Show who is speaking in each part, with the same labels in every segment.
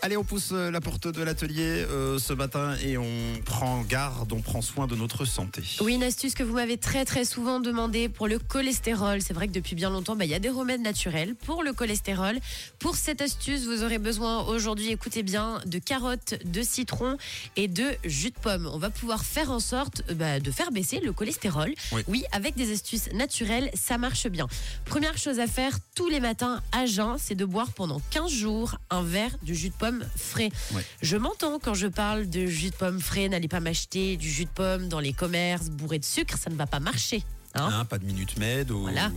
Speaker 1: Allez, on pousse euh, la porte de l'atelier euh, ce matin et on prend garde, on prend soin de notre santé.
Speaker 2: Oui, une astuce que vous m'avez très très souvent demandé pour le cholestérol. C'est vrai que depuis bien longtemps, bah, il y a des remèdes naturels pour le cholestérol. Pour cette astuce, vous aurez besoin aujourd'hui, écoutez bien, de carottes, de citron et de jus de pomme. On va pouvoir faire en sorte euh, bah, de faire baisser le cholestérol.
Speaker 1: Oui.
Speaker 2: avec des astuces naturelles, ça marche bien. Première chose à faire tous les matins à jeun, c'est de boire pendant 15 jours un verre de jus de pomme frais.
Speaker 1: Ouais.
Speaker 2: Je m'entends quand je parle de jus de pomme frais. N'allez pas m'acheter du jus de pomme dans les commerces bourré de sucre, ça ne va pas marcher. hein.
Speaker 1: Hein, pas de minute med ou...
Speaker 2: Voilà.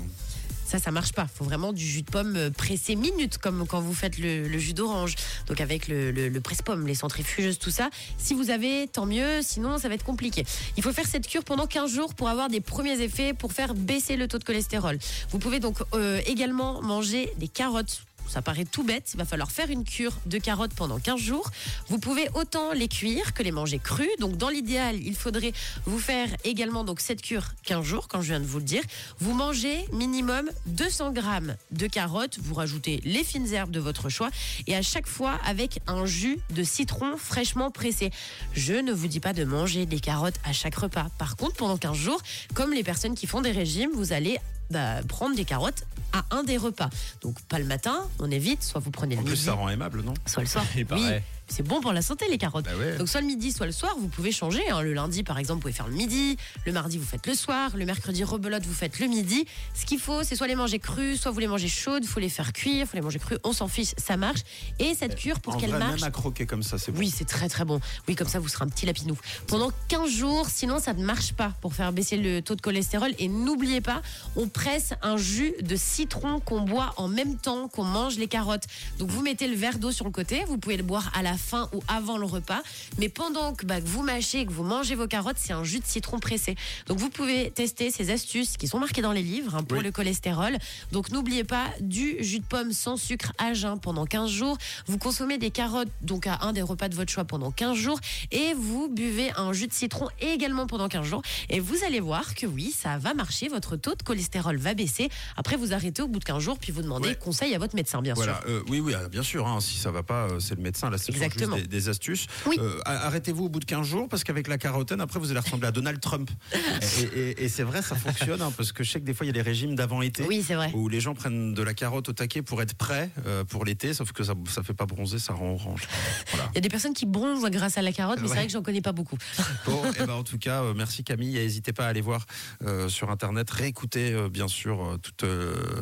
Speaker 2: Ça, ça marche pas. Faut vraiment du jus de pomme euh, pressé minute, comme quand vous faites le, le jus d'orange. Donc avec le, le, le presse-pomme, les centrifugeuses, tout ça. Si vous avez, tant mieux. Sinon, ça va être compliqué. Il faut faire cette cure pendant 15 jours pour avoir des premiers effets, pour faire baisser le taux de cholestérol. Vous pouvez donc euh, également manger des carottes. Ça paraît tout bête, il va falloir faire une cure de carottes pendant 15 jours. Vous pouvez autant les cuire que les manger crues. Donc dans l'idéal, il faudrait vous faire également donc cette cure 15 jours, quand je viens de vous le dire. Vous mangez minimum 200 grammes de carottes, vous rajoutez les fines herbes de votre choix et à chaque fois avec un jus de citron fraîchement pressé. Je ne vous dis pas de manger des carottes à chaque repas. Par contre, pendant 15 jours, comme les personnes qui font des régimes, vous allez prendre des carottes à un des repas. Donc pas le matin, on évite, soit vous prenez le
Speaker 1: En plus, ça rend aimable, non?
Speaker 2: Soit le soir.
Speaker 3: Il
Speaker 2: Oui,
Speaker 3: paraît.
Speaker 2: C'est bon pour la santé les carottes.
Speaker 1: Bah ouais.
Speaker 2: Donc soit le midi, soit le soir, vous pouvez changer. hein. Le lundi, par exemple, vous pouvez faire le midi. Le mardi, vous faites le soir. Le mercredi, rebelote, vous faites le midi. Ce qu'il faut, c'est soit les manger crus, soit vous les mangez chaudes. faut les faire cuire, faut les manger crus. On s'en fiche, ça marche. Et cette cure, pour qu'elle marche,
Speaker 1: même à croquer comme ça, c'est bon.
Speaker 2: oui, c'est très très bon. Oui, comme ça, vous serez un petit lapinou. Pendant 15 jours, sinon ça ne marche pas pour faire baisser le taux de cholestérol. Et n'oubliez pas, on presse un jus de citron qu'on boit en même temps qu'on mange les carottes. Donc vous mettez le verre d'eau sur le côté, vous pouvez le boire à la fin ou avant le repas. Mais pendant que, bah, que vous mâchez et que vous mangez vos carottes, c'est un jus de citron pressé. Donc vous pouvez tester ces astuces qui sont marquées dans les livres hein, pour
Speaker 1: Oui.
Speaker 2: le cholestérol. Donc n'oubliez pas du jus de pomme sans sucre à jeun pendant 15 jours. Vous consommez des carottes donc à un des repas de votre choix pendant 15 jours et vous buvez un jus de citron également pendant 15 jours et vous allez voir que oui, ça va marcher, votre taux de cholestérol va baisser. Après vous arrêtez au bout de 15 jours puis vous demandez
Speaker 1: Ouais.
Speaker 2: conseil à votre médecin bien
Speaker 1: Voilà,
Speaker 2: sûr.
Speaker 1: euh, oui, oui, ah, bien sûr. hein, si ça va pas, euh, c'est le médecin. C'est juste
Speaker 2: Exactement.
Speaker 1: des, des astuces.
Speaker 2: Oui.
Speaker 1: Euh, Arrêtez-vous au bout de 15 jours parce qu'avec la carotène, après, vous allez ressembler à Donald Trump. et et- et c'est vrai, ça fonctionne hein, parce que je sais que des fois, il y a des régimes d'avant-été.
Speaker 2: Oui, c'est vrai.
Speaker 1: Où les gens prennent de la carotte au taquet pour être prêts euh, pour l'été, sauf que ça, fait pas bronzer, ça rend orange. Voilà.
Speaker 2: Il y a des personnes qui bronzent grâce à la carotte, mais c'est vrai que j'en connais pas beaucoup.
Speaker 1: Bon, et ben en tout cas, euh, merci Camille. N'hésitez pas à aller voir sur internet, réécouter bien sûr toute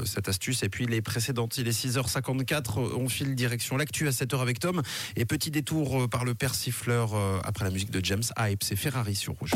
Speaker 1: cette astuce. Et puis les précédentes, il est 6h54, euh, on file direction l'actu à 7h avec Tom. Et petit détour euh, par le persifleur euh, après la musique de James Hype, c'est Ferrari sur Rouge.